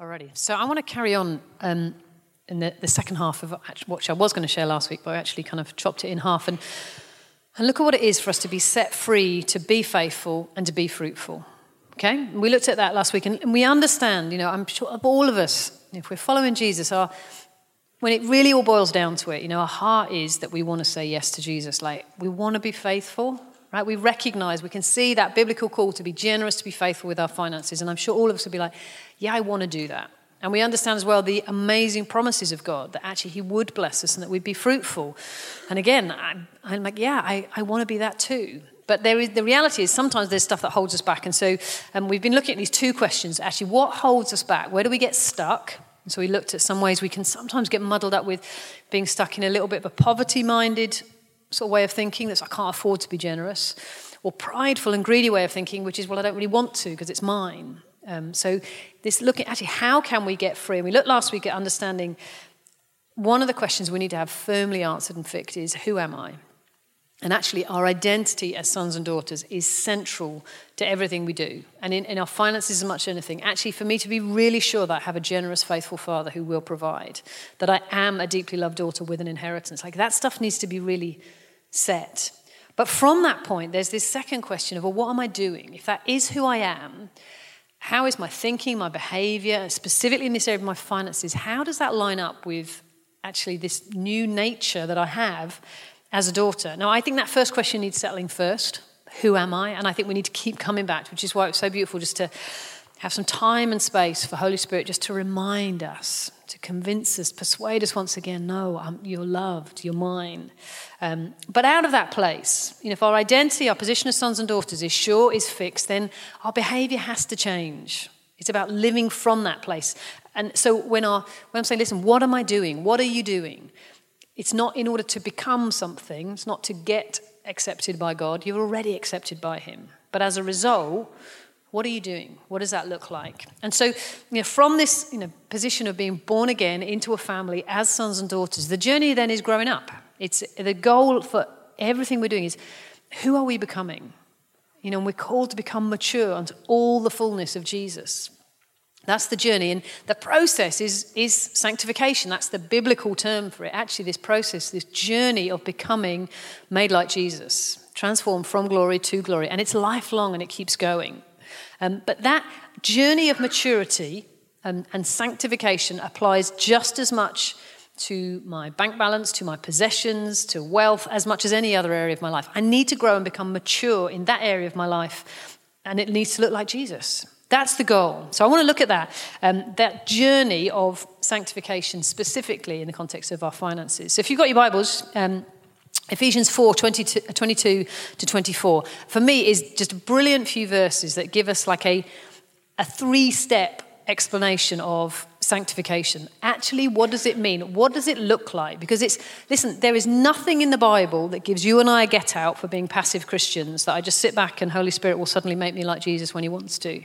Alrighty, so I want to carry on um, in the, the, second half of what I was going to share last week, but I actually kind of chopped it in half. And, and look at what it is for us to be set free, to be faithful, and to be fruitful. Okay? We looked at that last week, and, and we understand, you know, I'm sure all of us, if we're following Jesus, our, when it really all boils down to it, you know, our heart is that we want to say yes to Jesus. Like, we want to be faithful, right? We recognize, we can see that biblical call to be generous, to be faithful with our finances. And I'm sure all of us will be like, yeah, I want to do that. And we understand as well the amazing promises of God that actually He would bless us and that we'd be fruitful. And again, I'm, I'm like, yeah, I, I want to be that too. But there is, the reality is sometimes there's stuff that holds us back. And so um, we've been looking at these two questions actually, what holds us back? Where do we get stuck? And so we looked at some ways we can sometimes get muddled up with being stuck in a little bit of a poverty minded sort of way of thinking that's I can't afford to be generous, or prideful and greedy way of thinking, which is, well, I don't really want to because it's mine. Um, so this looking actually, how can we get free? And we looked last week at understanding one of the questions we need to have firmly answered and fixed is, who am I? And actually, our identity as sons and daughters is central to everything we do. And in, in, our finances, as much as anything, actually, for me to be really sure that I have a generous, faithful father who will provide, that I am a deeply loved daughter with an inheritance, like that stuff needs to be really set. But from that point, there's this second question of, well, what am I doing? If that is who I am, how is my thinking, my behavior, specifically in this area of my finances, how does that line up with actually this new nature that I have as a daughter? Now, I think that first question needs settling first. Who am I? And I think we need to keep coming back, which is why it's so beautiful just to have some time and space for Holy Spirit just to remind us, to convince us, persuade us once again no, I'm, you're loved, you're mine. Um, but out of that place, you know, if our identity, our position as sons and daughters is sure, is fixed, then our behavior has to change. It's about living from that place. And so when, our, when I'm saying, listen, what am I doing? What are you doing? It's not in order to become something, it's not to get accepted by God. You're already accepted by Him. But as a result, what are you doing? What does that look like? And so, you know, from this you know, position of being born again into a family as sons and daughters, the journey then is growing up. It's the goal for everything we're doing is who are we becoming? You know, and we're called to become mature unto all the fullness of Jesus. That's the journey. And the process is, is sanctification. That's the biblical term for it. Actually, this process, this journey of becoming made like Jesus, transformed from glory to glory. And it's lifelong and it keeps going. Um, but that journey of maturity and, and sanctification applies just as much to my bank balance, to my possessions, to wealth, as much as any other area of my life. I need to grow and become mature in that area of my life, and it needs to look like Jesus. That's the goal. So I want to look at that, um, that journey of sanctification specifically in the context of our finances. So if you've got your Bibles, um, Ephesians 4 22, 22 to 24, for me, is just a brilliant few verses that give us like a, a three step explanation of sanctification. Actually, what does it mean? What does it look like? Because it's, listen, there is nothing in the Bible that gives you and I a get out for being passive Christians that I just sit back and Holy Spirit will suddenly make me like Jesus when he wants to.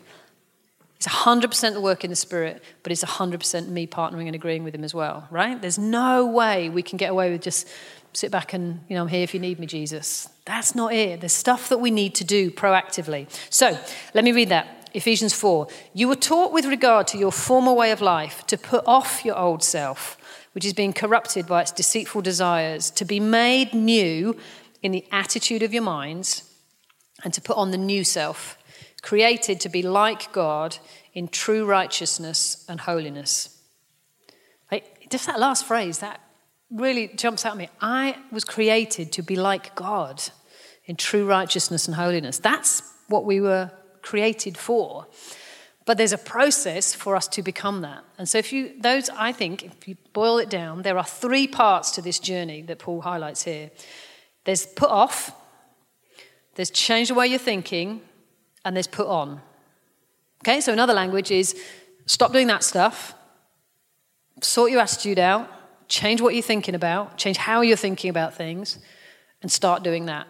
It's 100% the work in the Spirit, but it's 100% me partnering and agreeing with Him as well, right? There's no way we can get away with just sit back and, you know, I'm here if you need me, Jesus. That's not it. There's stuff that we need to do proactively. So let me read that. Ephesians 4. You were taught with regard to your former way of life to put off your old self, which is being corrupted by its deceitful desires, to be made new in the attitude of your minds, and to put on the new self created to be like God in true righteousness and holiness. just that last phrase, that really jumps out at me. I was created to be like God in true righteousness and holiness. That's what we were created for. But there's a process for us to become that. And so, if you, those, I think, if you boil it down, there are three parts to this journey that Paul highlights here there's put off, there's change the way you're thinking, and there's put on. Okay, so another language is stop doing that stuff, sort your attitude out, change what you're thinking about, change how you're thinking about things, and start doing that.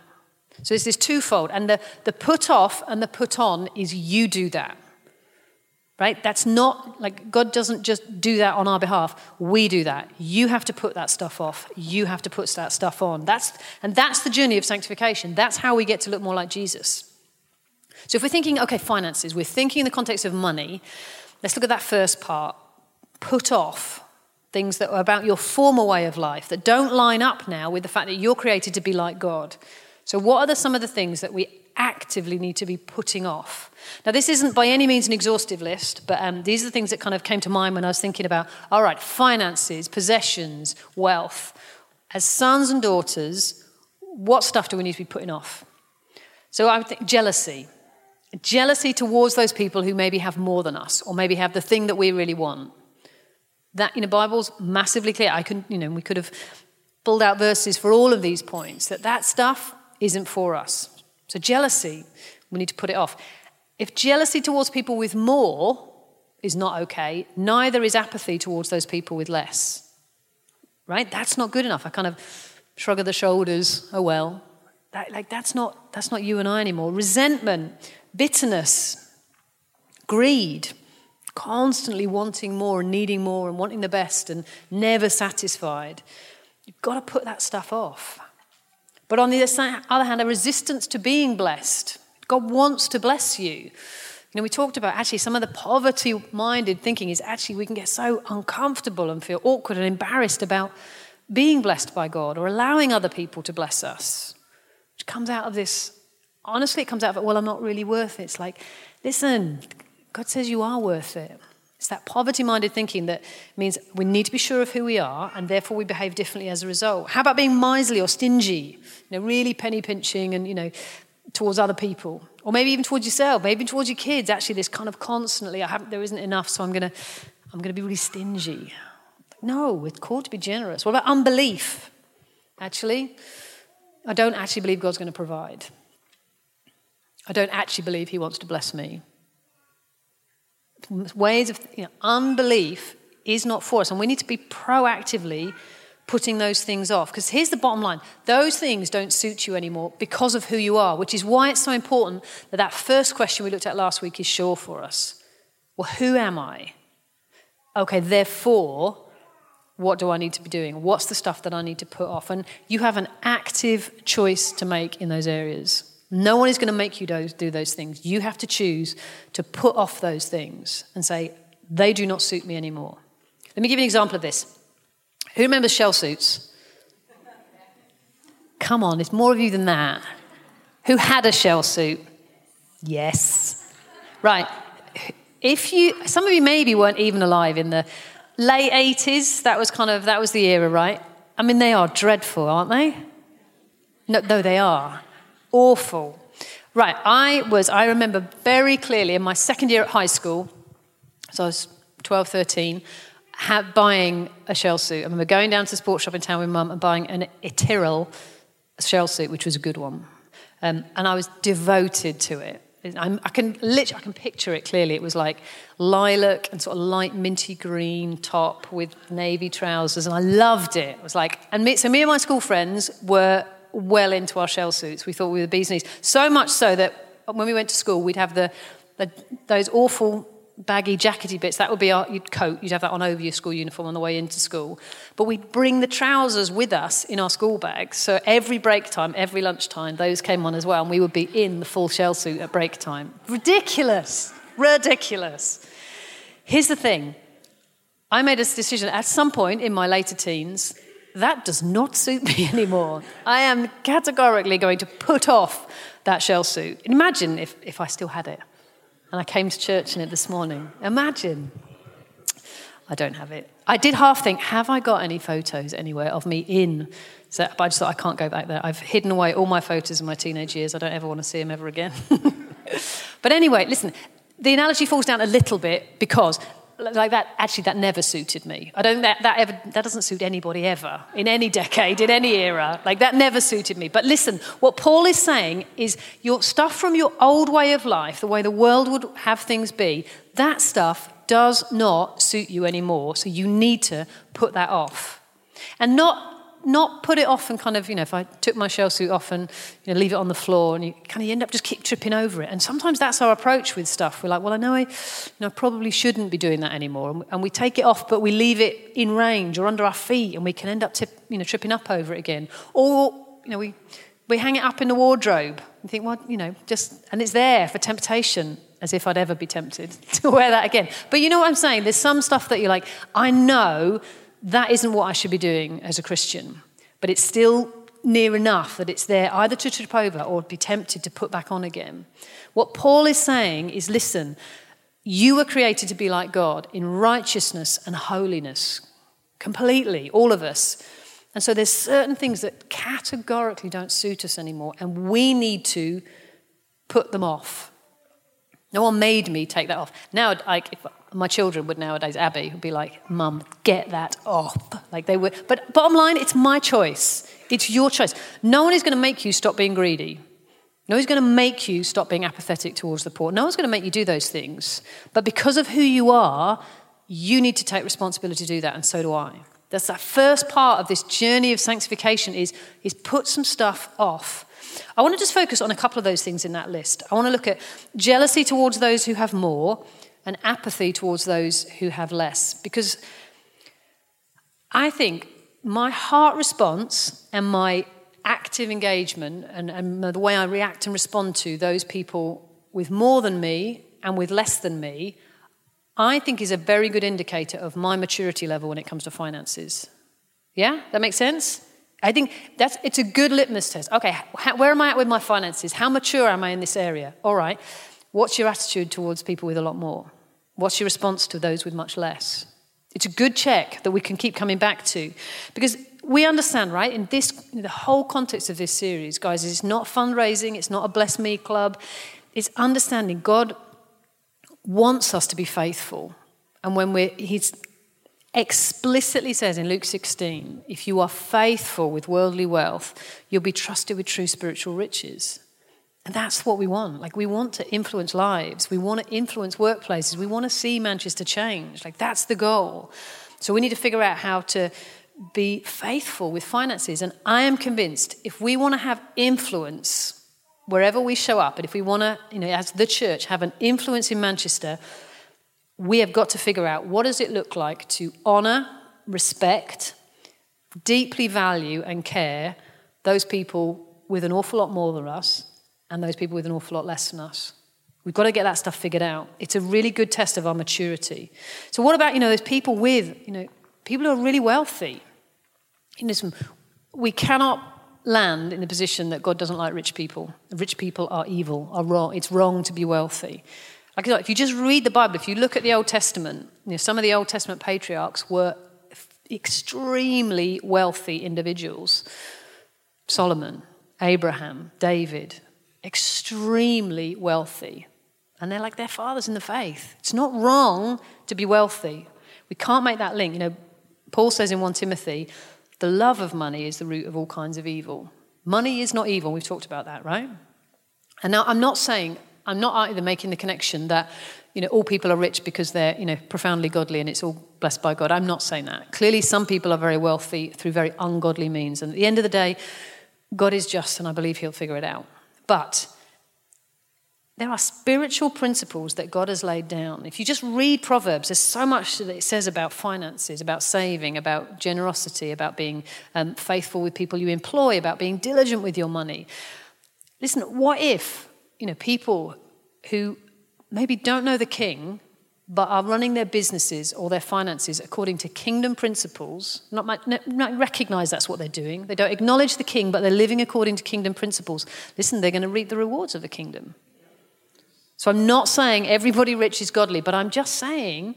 So it's this twofold. And the, the put off and the put on is you do that. Right? That's not like God doesn't just do that on our behalf. We do that. You have to put that stuff off. You have to put that stuff on. That's, and that's the journey of sanctification. That's how we get to look more like Jesus. So if we're thinking, okay, finances, we're thinking in the context of money, let's look at that first part. Put off things that are about your former way of life that don't line up now with the fact that you're created to be like God. So, what are the, some of the things that we actively need to be putting off? Now, this isn't by any means an exhaustive list, but um, these are the things that kind of came to mind when I was thinking about all right, finances, possessions, wealth. As sons and daughters, what stuff do we need to be putting off? So, I would think jealousy. Jealousy towards those people who maybe have more than us, or maybe have the thing that we really want. That, you know, Bible's massively clear. I can, you know, we could have pulled out verses for all of these points that that stuff isn't for us. So, jealousy, we need to put it off. If jealousy towards people with more is not okay, neither is apathy towards those people with less. Right? That's not good enough. I kind of shrug of the shoulders, oh well. That, like that's not that's not you and I anymore. Resentment, bitterness, greed, constantly wanting more and needing more and wanting the best and never satisfied. You've got to put that stuff off. But on the other hand, a resistance to being blessed. God wants to bless you. You know, we talked about actually some of the poverty minded thinking is actually we can get so uncomfortable and feel awkward and embarrassed about being blessed by God or allowing other people to bless us, which comes out of this. Honestly, it comes out of it, well, I'm not really worth it. It's like, listen, God says you are worth it. It's that poverty minded thinking that means we need to be sure of who we are and therefore we behave differently as a result. How about being miserly or stingy? You know, really penny pinching and, you know, towards other people. Or maybe even towards yourself, maybe towards your kids. Actually, this kind of constantly, I haven't, there isn't enough, so I'm going to I'm going to be really stingy. No, we're called to be generous. What about unbelief? Actually, I don't actually believe God's going to provide. I don't actually believe He wants to bless me ways of you know, unbelief is not for us, and we need to be proactively putting those things off. Because here's the bottom line those things don't suit you anymore because of who you are, which is why it's so important that that first question we looked at last week is sure for us. Well, who am I? Okay, therefore, what do I need to be doing? What's the stuff that I need to put off? And you have an active choice to make in those areas. No one is going to make you do those things. You have to choose to put off those things and say, they do not suit me anymore. Let me give you an example of this. Who remembers shell suits? Come on, it's more of you than that. Who had a shell suit? Yes. Right. If you, some of you maybe weren't even alive in the late 80s. That was kind of, that was the era, right? I mean, they are dreadful, aren't they? No, no they are awful. Right, I was, I remember very clearly in my second year at high school, so I was 12, 13, buying a shell suit. I remember going down to the sports shop in town with mum and buying an Tyrrell shell suit, which was a good one. Um, and I was devoted to it. I'm, i can literally, I can picture it clearly. It was like lilac and sort of light minty green top with navy trousers, and I loved it. It was like, and me, so me and my school friends were well into our shell suits. We thought we were bee's knees. So much so that when we went to school, we'd have the, the those awful baggy jackety bits. That would be our you'd coat. You'd have that on over your school uniform on the way into school. But we'd bring the trousers with us in our school bags. So every break time, every lunchtime, those came on as well, and we would be in the full shell suit at break time. Ridiculous. Ridiculous. Here's the thing. I made a decision at some point in my later teens that does not suit me anymore. I am categorically going to put off that shell suit. Imagine if, if I still had it. And I came to church in it this morning. Imagine. I don't have it. I did half think, have I got any photos anywhere of me in? So, but I just thought, I can't go back there. I've hidden away all my photos of my teenage years. I don't ever want to see them ever again. but anyway, listen, the analogy falls down a little bit because like that actually that never suited me. I don't that that ever that doesn't suit anybody ever in any decade in any era. Like that never suited me. But listen what paul is saying is your stuff from your old way of life the way the world would have things be that stuff does not suit you anymore. So you need to put that off. And not not put it off and kind of, you know, if I took my shell suit off and you know, leave it on the floor and you kind of end up just keep tripping over it. And sometimes that's our approach with stuff. We're like, well, I know I, you know, probably shouldn't be doing that anymore. And we take it off, but we leave it in range or under our feet and we can end up, tip, you know, tripping up over it again. Or, you know, we, we hang it up in the wardrobe and think, well, you know, just, and it's there for temptation. as if I'd ever be tempted to wear that again. But you know what I'm saying? There's some stuff that you're like, I know that isn't what I should be doing as a Christian, but it's still near enough that it's there either to trip over or be tempted to put back on again. What Paul is saying is listen, you were created to be like God in righteousness and holiness, completely, all of us. And so there's certain things that categorically don't suit us anymore, and we need to put them off. No one made me take that off. Now, like, if my children would nowadays, Abby would be like, Mum, get that off. Like they would. But bottom line, it's my choice. It's your choice. No one is going to make you stop being greedy. No one's going to make you stop being apathetic towards the poor. No one's going to make you do those things. But because of who you are, you need to take responsibility to do that, and so do I. That's that first part of this journey of sanctification is, is put some stuff off I want to just focus on a couple of those things in that list. I want to look at jealousy towards those who have more and apathy towards those who have less. Because I think my heart response and my active engagement and, and the way I react and respond to those people with more than me and with less than me, I think is a very good indicator of my maturity level when it comes to finances. Yeah? That makes sense? I think that's it's a good litmus test. Okay, how, where am I at with my finances? How mature am I in this area? All right. What's your attitude towards people with a lot more? What's your response to those with much less? It's a good check that we can keep coming back to because we understand, right? In this, in the whole context of this series, guys, it's not fundraising, it's not a bless me club. It's understanding God wants us to be faithful, and when we're He's explicitly says in Luke 16 if you are faithful with worldly wealth, you'll be trusted with true spiritual riches. And that's what we want. Like, we want to influence lives, we want to influence workplaces, we want to see Manchester change. Like, that's the goal. So, we need to figure out how to be faithful with finances. And I am convinced if we want to have influence wherever we show up, and if we want to, you know, as the church, have an influence in Manchester, we have got to figure out what does it look like to honor, respect, deeply value and care those people with an awful lot more than us and those people with an awful lot less than us. We've got to get that stuff figured out. It's a really good test of our maturity. So what about, you know, those people with, you know, people who are really wealthy? You know, we cannot land in the position that God doesn't like rich people. Rich people are evil, are wrong. It's wrong to be wealthy. Like if you just read the Bible, if you look at the Old Testament, you know, some of the Old Testament patriarchs were extremely wealthy individuals. Solomon, Abraham, David, extremely wealthy. And they're like their fathers in the faith. It's not wrong to be wealthy. We can't make that link. You know, Paul says in 1 Timothy, the love of money is the root of all kinds of evil. Money is not evil. We've talked about that, right? And now I'm not saying I'm not either making the connection that you know all people are rich because they're you know profoundly godly and it's all blessed by God. I'm not saying that. Clearly, some people are very wealthy through very ungodly means, and at the end of the day, God is just, and I believe He'll figure it out. But there are spiritual principles that God has laid down. If you just read Proverbs, there's so much that it says about finances, about saving, about generosity, about being um, faithful with people you employ, about being diligent with your money. Listen, what if you know, people who maybe don't know the king, but are running their businesses or their finances according to kingdom principles, not, not recognize that's what they're doing. They don't acknowledge the king, but they're living according to kingdom principles. Listen, they're going to reap the rewards of the kingdom. So I'm not saying everybody rich is godly, but I'm just saying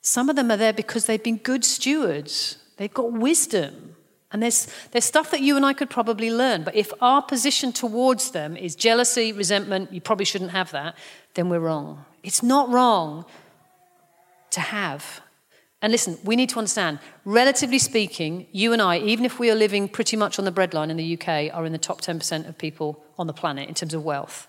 some of them are there because they've been good stewards. They've got wisdom. And there's, there's stuff that you and I could probably learn. But if our position towards them is jealousy, resentment, you probably shouldn't have that, then we're wrong. It's not wrong to have. And listen, we need to understand, relatively speaking, you and I, even if we are living pretty much on the breadline in the UK, are in the top 10% of people on the planet in terms of wealth.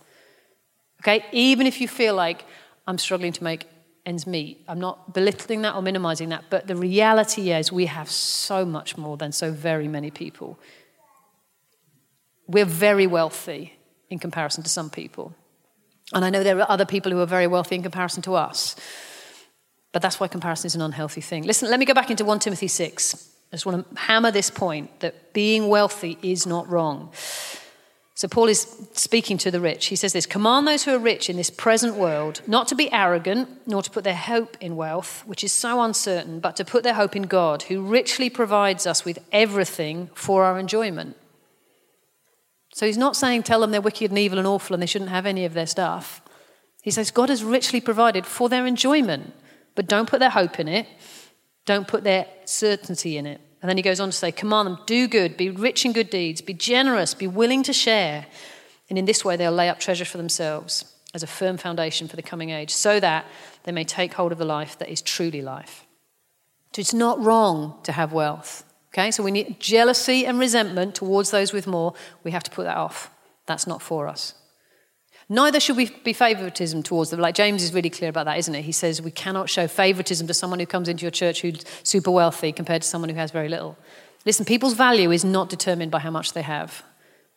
Okay? Even if you feel like I'm struggling to make ends meet. I'm not belittling that or minimizing that, but the reality is we have so much more than so very many people. We're very wealthy in comparison to some people. And I know there are other people who are very wealthy in comparison to us. But that's why comparison is an unhealthy thing. Listen, let me go back into 1 Timothy 6. I just want to hammer this point that being wealthy is not wrong. So Paul is speaking to the rich. He says this Command those who are rich in this present world not to be arrogant, nor to put their hope in wealth, which is so uncertain, but to put their hope in God, who richly provides us with everything for our enjoyment. So he's not saying tell them they're wicked and evil and awful and they shouldn't have any of their stuff. He says God has richly provided for their enjoyment, but don't put their hope in it, don't put their certainty in it. And then he goes on to say, Command them, do good, be rich in good deeds, be generous, be willing to share. And in this way, they'll lay up treasure for themselves as a firm foundation for the coming age, so that they may take hold of the life that is truly life. So it's not wrong to have wealth. Okay, so we need jealousy and resentment towards those with more. We have to put that off. That's not for us. Neither should we be favoritism towards them. Like James is really clear about that, isn't it? He says we cannot show favoritism to someone who comes into your church who's super wealthy compared to someone who has very little. Listen, people's value is not determined by how much they have.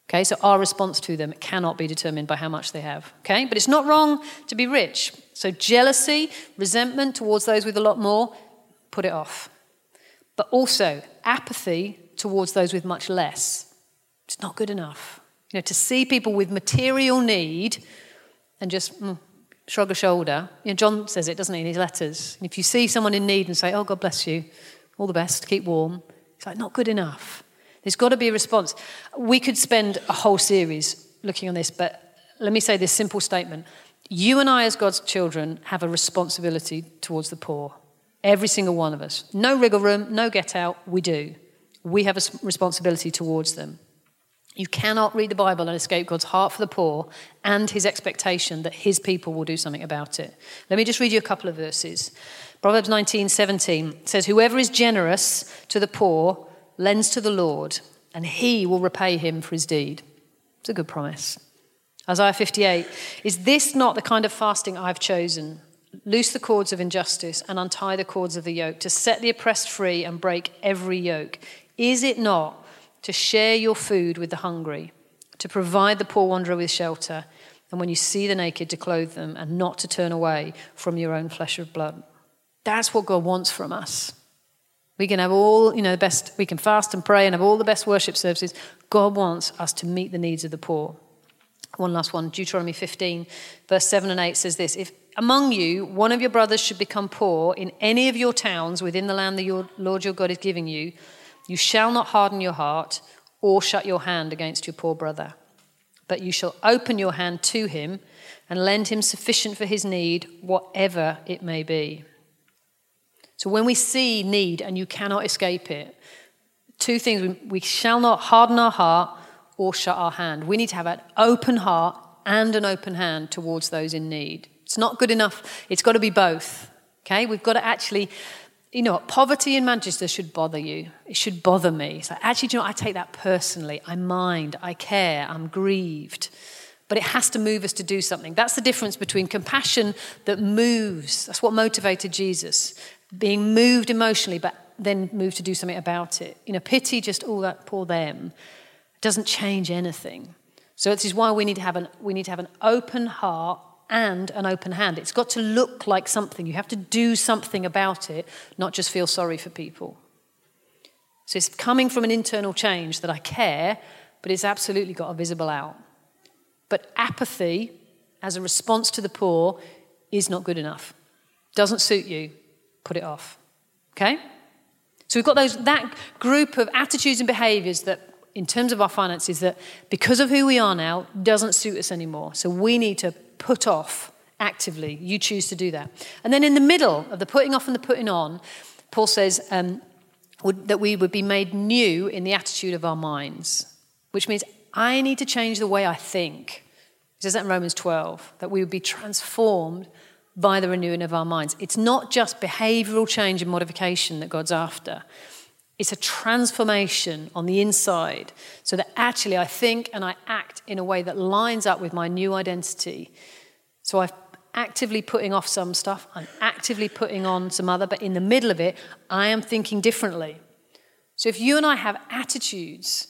Okay, so our response to them cannot be determined by how much they have. Okay, but it's not wrong to be rich. So jealousy, resentment towards those with a lot more, put it off. But also apathy towards those with much less. It's not good enough. Know, to see people with material need and just mm, shrug a shoulder. You know, John says it, doesn't he, in his letters. if you see someone in need and say, oh, God bless you, all the best, keep warm, it's like, not good enough. There's got to be a response. We could spend a whole series looking on this, but let me say this simple statement. You and I, as God's children, have a responsibility towards the poor. Every single one of us. No wriggle room, no get out, we do. We have a responsibility towards them. You cannot read the Bible and escape God's heart for the poor and his expectation that his people will do something about it. Let me just read you a couple of verses. Proverbs 19 17 says, Whoever is generous to the poor lends to the Lord, and he will repay him for his deed. It's a good promise. Isaiah 58 Is this not the kind of fasting I've chosen? Loose the cords of injustice and untie the cords of the yoke, to set the oppressed free and break every yoke. Is it not? To share your food with the hungry, to provide the poor wanderer with shelter, and when you see the naked, to clothe them, and not to turn away from your own flesh of blood. That's what God wants from us. We can have all, you know, the best, we can fast and pray and have all the best worship services. God wants us to meet the needs of the poor. One last one, Deuteronomy 15, verse 7 and 8 says this If among you one of your brothers should become poor in any of your towns within the land that your Lord your God is giving you, you shall not harden your heart or shut your hand against your poor brother, but you shall open your hand to him and lend him sufficient for his need, whatever it may be. So when we see need and you cannot escape it, two things we shall not harden our heart or shut our hand. We need to have an open heart and an open hand towards those in need. It's not good enough, it's got to be both. Okay? We've got to actually you know what, poverty in Manchester should bother you. It should bother me. It's like, actually, you know, I take that personally. I mind, I care, I'm grieved. But it has to move us to do something. That's the difference between compassion that moves. That's what motivated Jesus. Being moved emotionally, but then moved to do something about it. You know, pity, just, oh, that poor them, doesn't change anything. So this is why we need to have an, we need to have an open heart and an open hand. It's got to look like something. You have to do something about it, not just feel sorry for people. So it's coming from an internal change that I care, but it's absolutely got a visible out. But apathy as a response to the poor is not good enough. Doesn't suit you, put it off. Okay? So we've got those that group of attitudes and behaviors that in terms of our finances that because of who we are now doesn't suit us anymore. So we need to put off actively. You choose to do that. And then in the middle of the putting off and the putting on, Paul says um, would, that we would be made new in the attitude of our minds, which means I need to change the way I think. He says that in Romans 12, that we would be transformed by the renewing of our minds. It's not just behavioral change and modification that God's after. It's a transformation on the inside so that actually I think and I act in a way that lines up with my new identity. So I'm actively putting off some stuff, I'm actively putting on some other, but in the middle of it, I am thinking differently. So if you and I have attitudes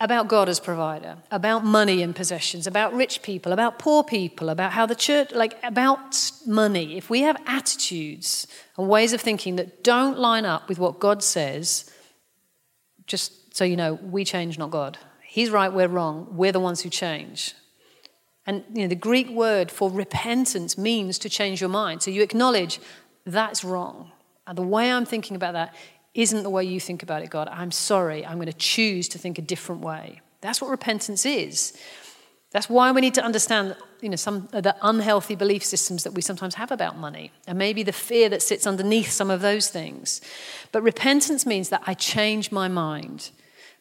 about God as provider, about money and possessions, about rich people, about poor people, about how the church, like about money, if we have attitudes and ways of thinking that don't line up with what God says, just so you know, we change, not God. He's right, we're wrong. We're the ones who change. And you know, the Greek word for repentance means to change your mind. So you acknowledge that's wrong. And the way I'm thinking about that isn't the way you think about it, God. I'm sorry. I'm going to choose to think a different way. That's what repentance is. That's why we need to understand you know, some of the unhealthy belief systems that we sometimes have about money, and maybe the fear that sits underneath some of those things. But repentance means that I change my mind.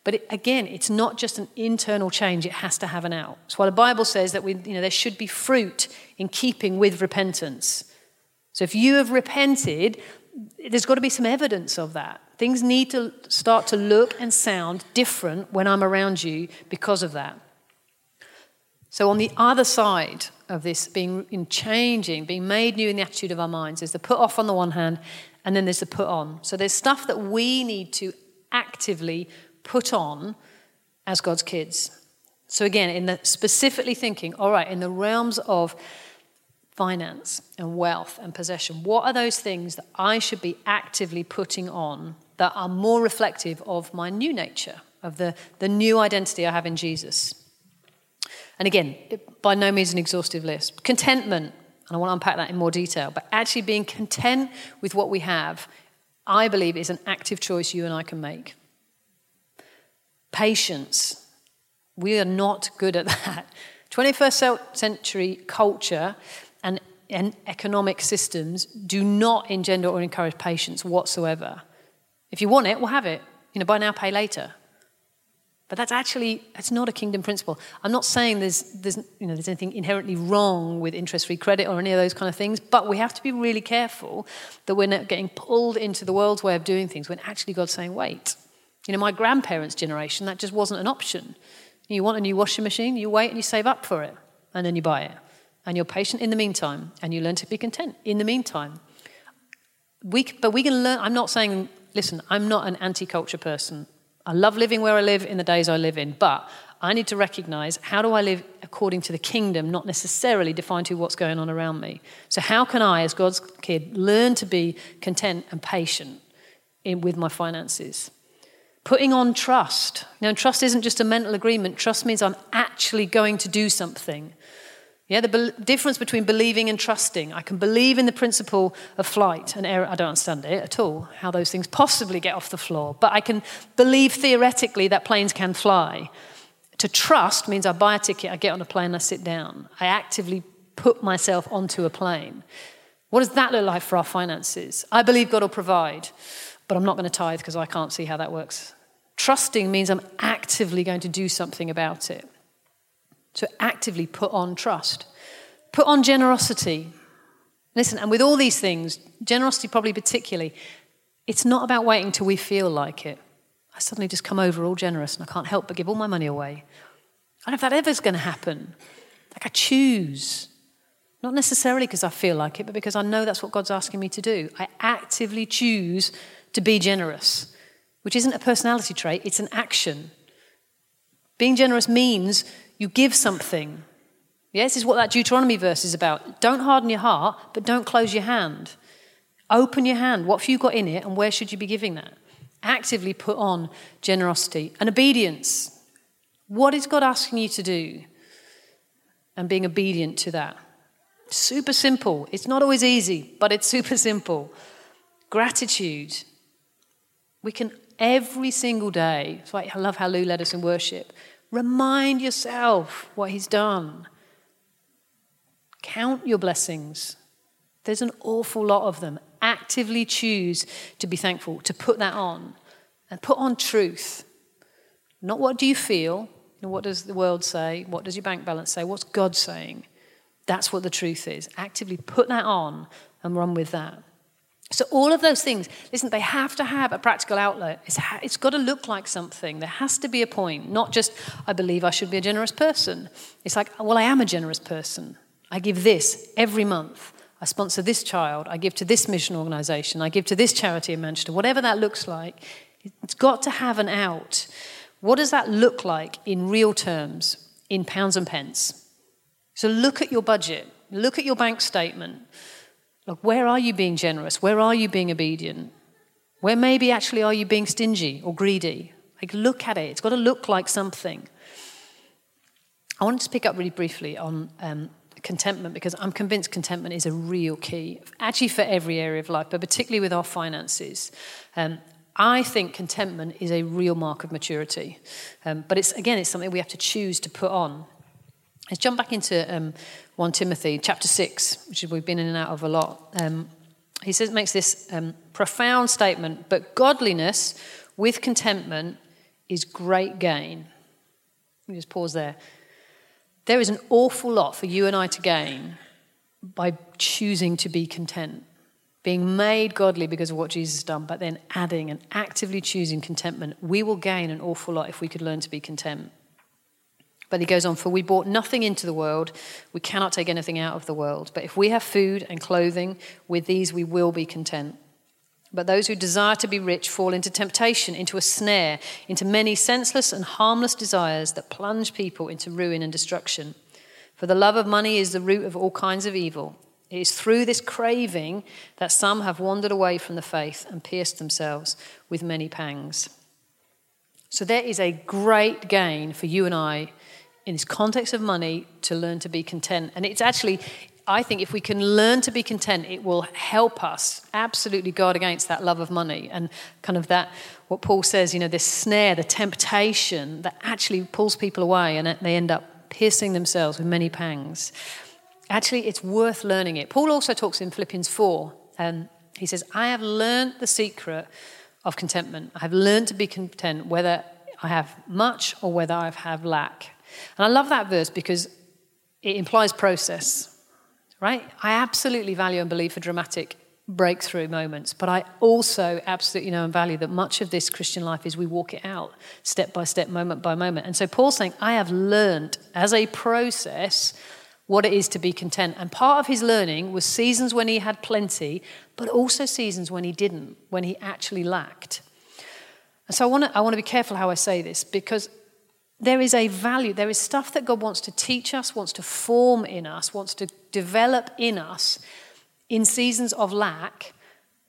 But it, again, it's not just an internal change, it has to have an out. That's why the Bible says that we, you know, there should be fruit in keeping with repentance. So if you have repented, there's got to be some evidence of that. Things need to start to look and sound different when I'm around you because of that. So, on the other side of this being in changing, being made new in the attitude of our minds, is the put off on the one hand, and then there's the put on. So, there's stuff that we need to actively put on as God's kids. So, again, in the specifically thinking, all right, in the realms of finance and wealth and possession, what are those things that I should be actively putting on that are more reflective of my new nature, of the, the new identity I have in Jesus? And again, by no means an exhaustive list. Contentment, and I want to unpack that in more detail, but actually being content with what we have, I believe, is an active choice you and I can make. Patience, we are not good at that. 21st century culture and, and economic systems do not engender or encourage patience whatsoever. If you want it, we'll have it. You know, buy now, pay later. But that's actually that's not a kingdom principle. I'm not saying there's, there's, you know, there's anything inherently wrong with interest-free credit or any of those kind of things, but we have to be really careful that we're not getting pulled into the world's way of doing things when actually God's saying, wait. You know, my grandparents' generation, that just wasn't an option. You want a new washing machine, you wait and you save up for it, and then you buy it. And you're patient in the meantime, and you learn to be content in the meantime. We, but we can learn, I'm not saying, listen, I'm not an anti culture person. I love living where I live in the days I live in, but I need to recognize how do I live according to the kingdom, not necessarily defined to what's going on around me. So, how can I, as God's kid, learn to be content and patient in, with my finances? Putting on trust. Now, trust isn't just a mental agreement, trust means I'm actually going to do something. Yeah, the be- difference between believing and trusting. I can believe in the principle of flight and air. I don't understand it at all, how those things possibly get off the floor. But I can believe theoretically that planes can fly. To trust means I buy a ticket, I get on a plane, I sit down. I actively put myself onto a plane. What does that look like for our finances? I believe God will provide, but I'm not going to tithe because I can't see how that works. Trusting means I'm actively going to do something about it. To actively put on trust, put on generosity. Listen, and with all these things, generosity probably particularly, it's not about waiting till we feel like it. I suddenly just come over all generous and I can't help but give all my money away. I don't know if that ever is going to happen. Like I choose. Not necessarily because I feel like it, but because I know that's what God's asking me to do. I actively choose to be generous, which isn't a personality trait, it's an action. Being generous means you give something. Yes, this is what that Deuteronomy verse is about. Don't harden your heart, but don't close your hand. Open your hand. What have you got in it, and where should you be giving that? Actively put on generosity and obedience. What is God asking you to do? And being obedient to that. Super simple. It's not always easy, but it's super simple. Gratitude. We can every single day. It's like I love how Lou led us in worship. Remind yourself what He's done. Count your blessings. There's an awful lot of them. Actively choose to be thankful, to put that on, and put on truth. Not what do you feel, what does the world say, what does your bank balance say, what's God saying. That's what the truth is. Actively put that on and run with that. So, all of those things, listen, they have to have a practical outlet. It's, ha- it's got to look like something. There has to be a point, not just, I believe I should be a generous person. It's like, well, I am a generous person. I give this every month. I sponsor this child. I give to this mission organization. I give to this charity in Manchester. Whatever that looks like, it's got to have an out. What does that look like in real terms, in pounds and pence? So, look at your budget, look at your bank statement. Look, where are you being generous? Where are you being obedient? Where maybe actually are you being stingy or greedy? Like, look at it. It's got to look like something. I wanted to pick up really briefly on um, contentment because I'm convinced contentment is a real key, actually, for every area of life, but particularly with our finances. Um, I think contentment is a real mark of maturity. Um, but it's, again, it's something we have to choose to put on. Let's jump back into um, 1 Timothy chapter 6, which we've been in and out of a lot. Um, he says, makes this um, profound statement, but godliness with contentment is great gain. Let me just pause there. There is an awful lot for you and I to gain by choosing to be content, being made godly because of what Jesus has done, but then adding and actively choosing contentment. We will gain an awful lot if we could learn to be content. But he goes on, for we brought nothing into the world, we cannot take anything out of the world. But if we have food and clothing, with these we will be content. But those who desire to be rich fall into temptation, into a snare, into many senseless and harmless desires that plunge people into ruin and destruction. For the love of money is the root of all kinds of evil. It is through this craving that some have wandered away from the faith and pierced themselves with many pangs. So there is a great gain for you and I in this context of money to learn to be content. And it's actually, I think if we can learn to be content, it will help us absolutely guard against that love of money and kind of that, what Paul says, you know, this snare, the temptation that actually pulls people away and they end up piercing themselves with many pangs. Actually, it's worth learning it. Paul also talks in Philippians 4, and um, he says, I have learned the secret of contentment. I have learned to be content whether I have much or whether I have lack. And I love that verse because it implies process, right? I absolutely value and believe for dramatic breakthrough moments, but I also absolutely know and value that much of this Christian life is we walk it out step by step, moment by moment. And so Paul's saying, I have learned as a process what it is to be content. And part of his learning was seasons when he had plenty, but also seasons when he didn't, when he actually lacked. And so I want to, I want to be careful how I say this because there is a value, there is stuff that God wants to teach us, wants to form in us, wants to develop in us in seasons of lack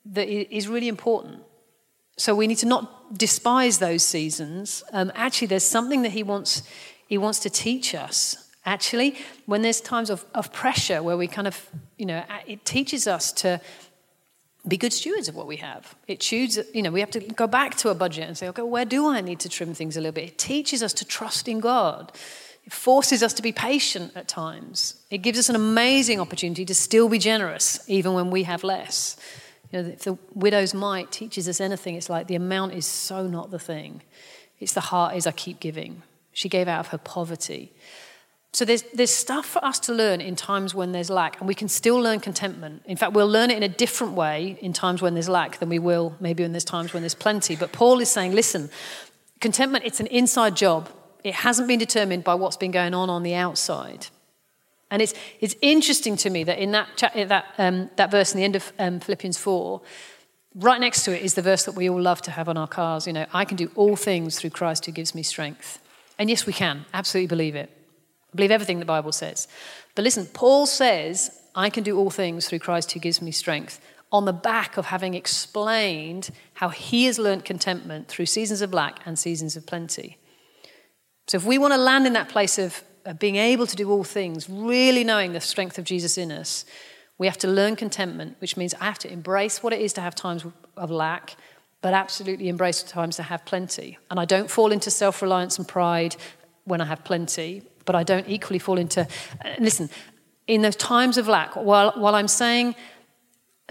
that is really important. So we need to not despise those seasons. Um, actually, there's something that He wants, he wants to teach us. Actually, when there's times of, of pressure where we kind of, you know, it teaches us to be good stewards of what we have. It chooses, you know, we have to go back to a budget and say, okay, where do I need to trim things a little bit? It teaches us to trust in God. It forces us to be patient at times. It gives us an amazing opportunity to still be generous, even when we have less. You know, if the widow's mite teaches us anything, it's like the amount is so not the thing. It's the heart is I keep giving. She gave out of her poverty. So there's, there's stuff for us to learn in times when there's lack, and we can still learn contentment. In fact, we'll learn it in a different way in times when there's lack than we will maybe when there's times when there's plenty. But Paul is saying, listen, contentment, it's an inside job. It hasn't been determined by what's been going on on the outside. And it's, it's interesting to me that in that, that, um, that verse in the end of um, Philippians 4, right next to it is the verse that we all love to have on our cars. You know, I can do all things through Christ who gives me strength. And yes, we can. Absolutely believe it. I believe everything the Bible says. But listen, Paul says, I can do all things through Christ who gives me strength, on the back of having explained how he has learnt contentment through seasons of lack and seasons of plenty. So if we want to land in that place of, of being able to do all things, really knowing the strength of Jesus in us, we have to learn contentment, which means I have to embrace what it is to have times of lack, but absolutely embrace the times to have plenty. And I don't fall into self reliance and pride when I have plenty but I don't equally fall into. Uh, listen, in those times of lack, while, while I'm saying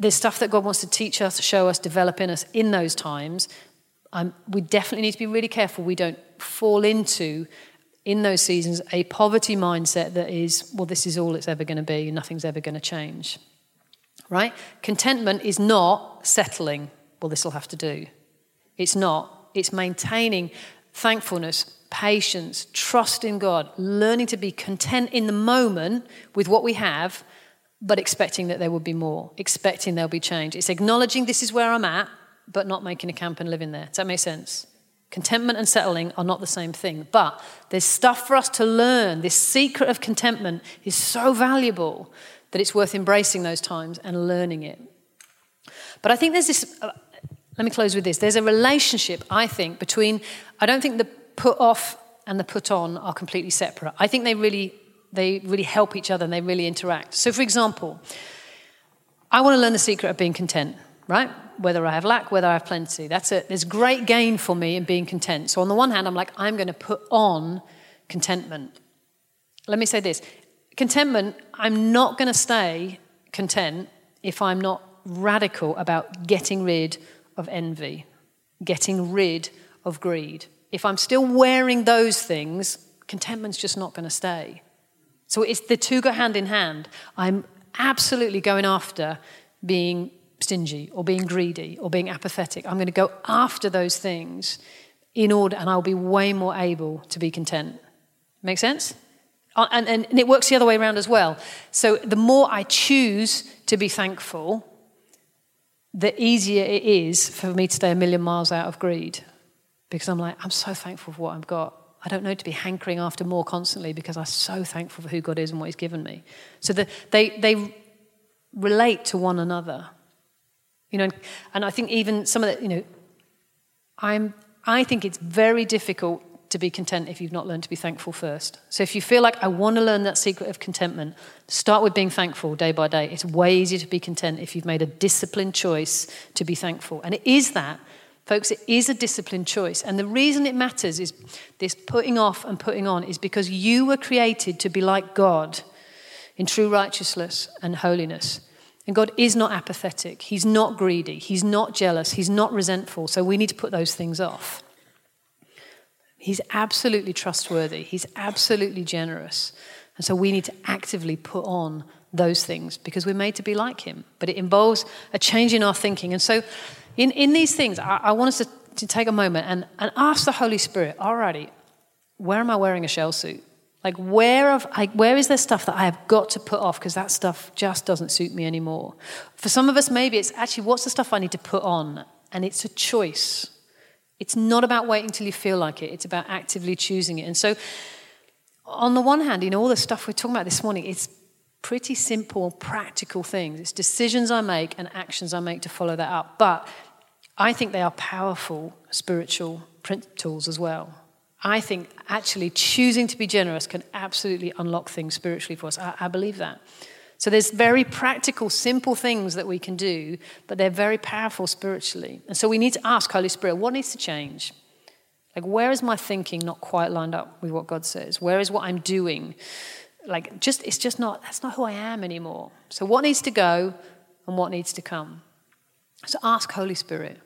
there's stuff that God wants to teach us, show us, develop in us in those times, I'm, we definitely need to be really careful we don't fall into, in those seasons, a poverty mindset that is, well, this is all it's ever going to be, nothing's ever going to change. Right? Contentment is not settling, well, this will have to do. It's not. It's maintaining thankfulness, patience, trust in God, learning to be content in the moment with what we have, but expecting that there will be more, expecting there'll be change. It's acknowledging this is where I'm at, but not making a camp and living there. Does that make sense? Contentment and settling are not the same thing, but there's stuff for us to learn. This secret of contentment is so valuable that it's worth embracing those times and learning it. But I think there's this, uh, let me close with this. There's a relationship, I think, between, I don't think the put off and the put on are completely separate. I think they really, they really help each other and they really interact. So, for example, I want to learn the secret of being content, right? Whether I have lack, whether I have plenty. That's it. There's great gain for me in being content. So, on the one hand, I'm like, I'm going to put on contentment. Let me say this contentment, I'm not going to stay content if I'm not radical about getting rid of envy, getting rid of greed. If I'm still wearing those things, contentment's just not going to stay. So it's the two go hand in hand. I'm absolutely going after being stingy or being greedy or being apathetic. I'm going to go after those things in order, and I'll be way more able to be content. Make sense? Uh, and, and, and it works the other way around as well. So the more I choose to be thankful, the easier it is for me to stay a million miles out of greed. Because I'm like, I'm so thankful for what I've got. I don't know to be hankering after more constantly because I'm so thankful for who God is and what He's given me. So the, they, they relate to one another. You know, and I think even some of the, you know, I'm, I think it's very difficult to be content if you've not learned to be thankful first. So if you feel like I want to learn that secret of contentment, start with being thankful day by day. It's way easier to be content if you've made a disciplined choice to be thankful. And it is that, folks, it is a disciplined choice. And the reason it matters is this putting off and putting on is because you were created to be like God in true righteousness and holiness. And God is not apathetic. He's not greedy. He's not jealous. He's not resentful. So we need to put those things off. He's absolutely trustworthy. He's absolutely generous. And so we need to actively put on those things because we're made to be like him. But it involves a change in our thinking. And so, in, in these things, I, I want us to, to take a moment and, and ask the Holy Spirit, alrighty, where am I wearing a shell suit? Like, where, of, I, where is there stuff that I have got to put off because that stuff just doesn't suit me anymore? For some of us, maybe it's actually what's the stuff I need to put on? And it's a choice. It's not about waiting till you feel like it, it's about actively choosing it. And so, on the one hand, you know, all the stuff we're talking about this morning, it's pretty simple, practical things. It's decisions I make and actions I make to follow that up. But I think they are powerful spiritual print tools as well. I think actually choosing to be generous can absolutely unlock things spiritually for us. I, I believe that. So there's very practical, simple things that we can do, but they're very powerful spiritually. And so we need to ask Holy Spirit, what needs to change? Like, where is my thinking not quite lined up with what God says? Where is what I'm doing? Like, just it's just not, that's not who I am anymore. So what needs to go and what needs to come? So ask Holy Spirit.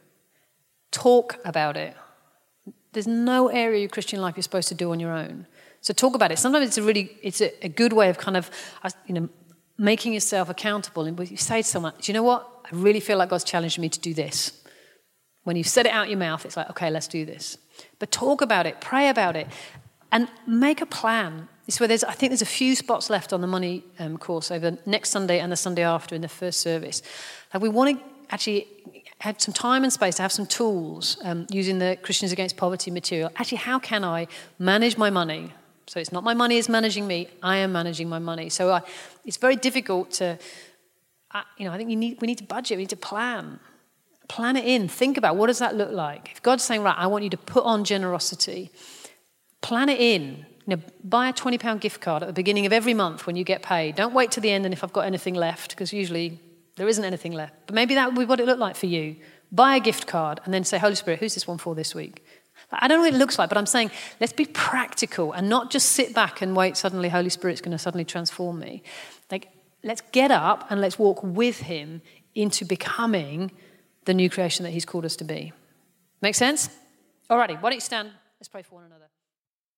Talk about it. There's no area of your Christian life you're supposed to do on your own. So talk about it. Sometimes it's a really, it's a, a good way of kind of, uh, you know, making yourself accountable. And you say to someone, do you know what? I really feel like God's challenging me to do this. When you said it out your mouth, it's like, okay, let's do this. But talk about it, pray about it, and make a plan. Where there's, I think there's a few spots left on the money um, course over next Sunday and the Sunday after in the first service. Like we want to actually have some time and space to have some tools um, using the Christians Against Poverty material. Actually, how can I manage my money? So it's not my money is managing me, I am managing my money. So I, it's very difficult to, uh, you know, I think you need, we need to budget, we need to plan. Plan it in. Think about what does that look like? If God's saying, right, I want you to put on generosity, plan it in. Know, buy a £20 gift card at the beginning of every month when you get paid. Don't wait to the end and if I've got anything left, because usually there isn't anything left. But maybe that would be what it looked like for you. Buy a gift card and then say, Holy Spirit, who's this one for this week? I don't know what it looks like, but I'm saying let's be practical and not just sit back and wait, suddenly, Holy Spirit's going to suddenly transform me. Like, let's get up and let's walk with Him into becoming the new creation that He's called us to be. Make sense? Alrighty, why don't you stand? Let's pray for one another.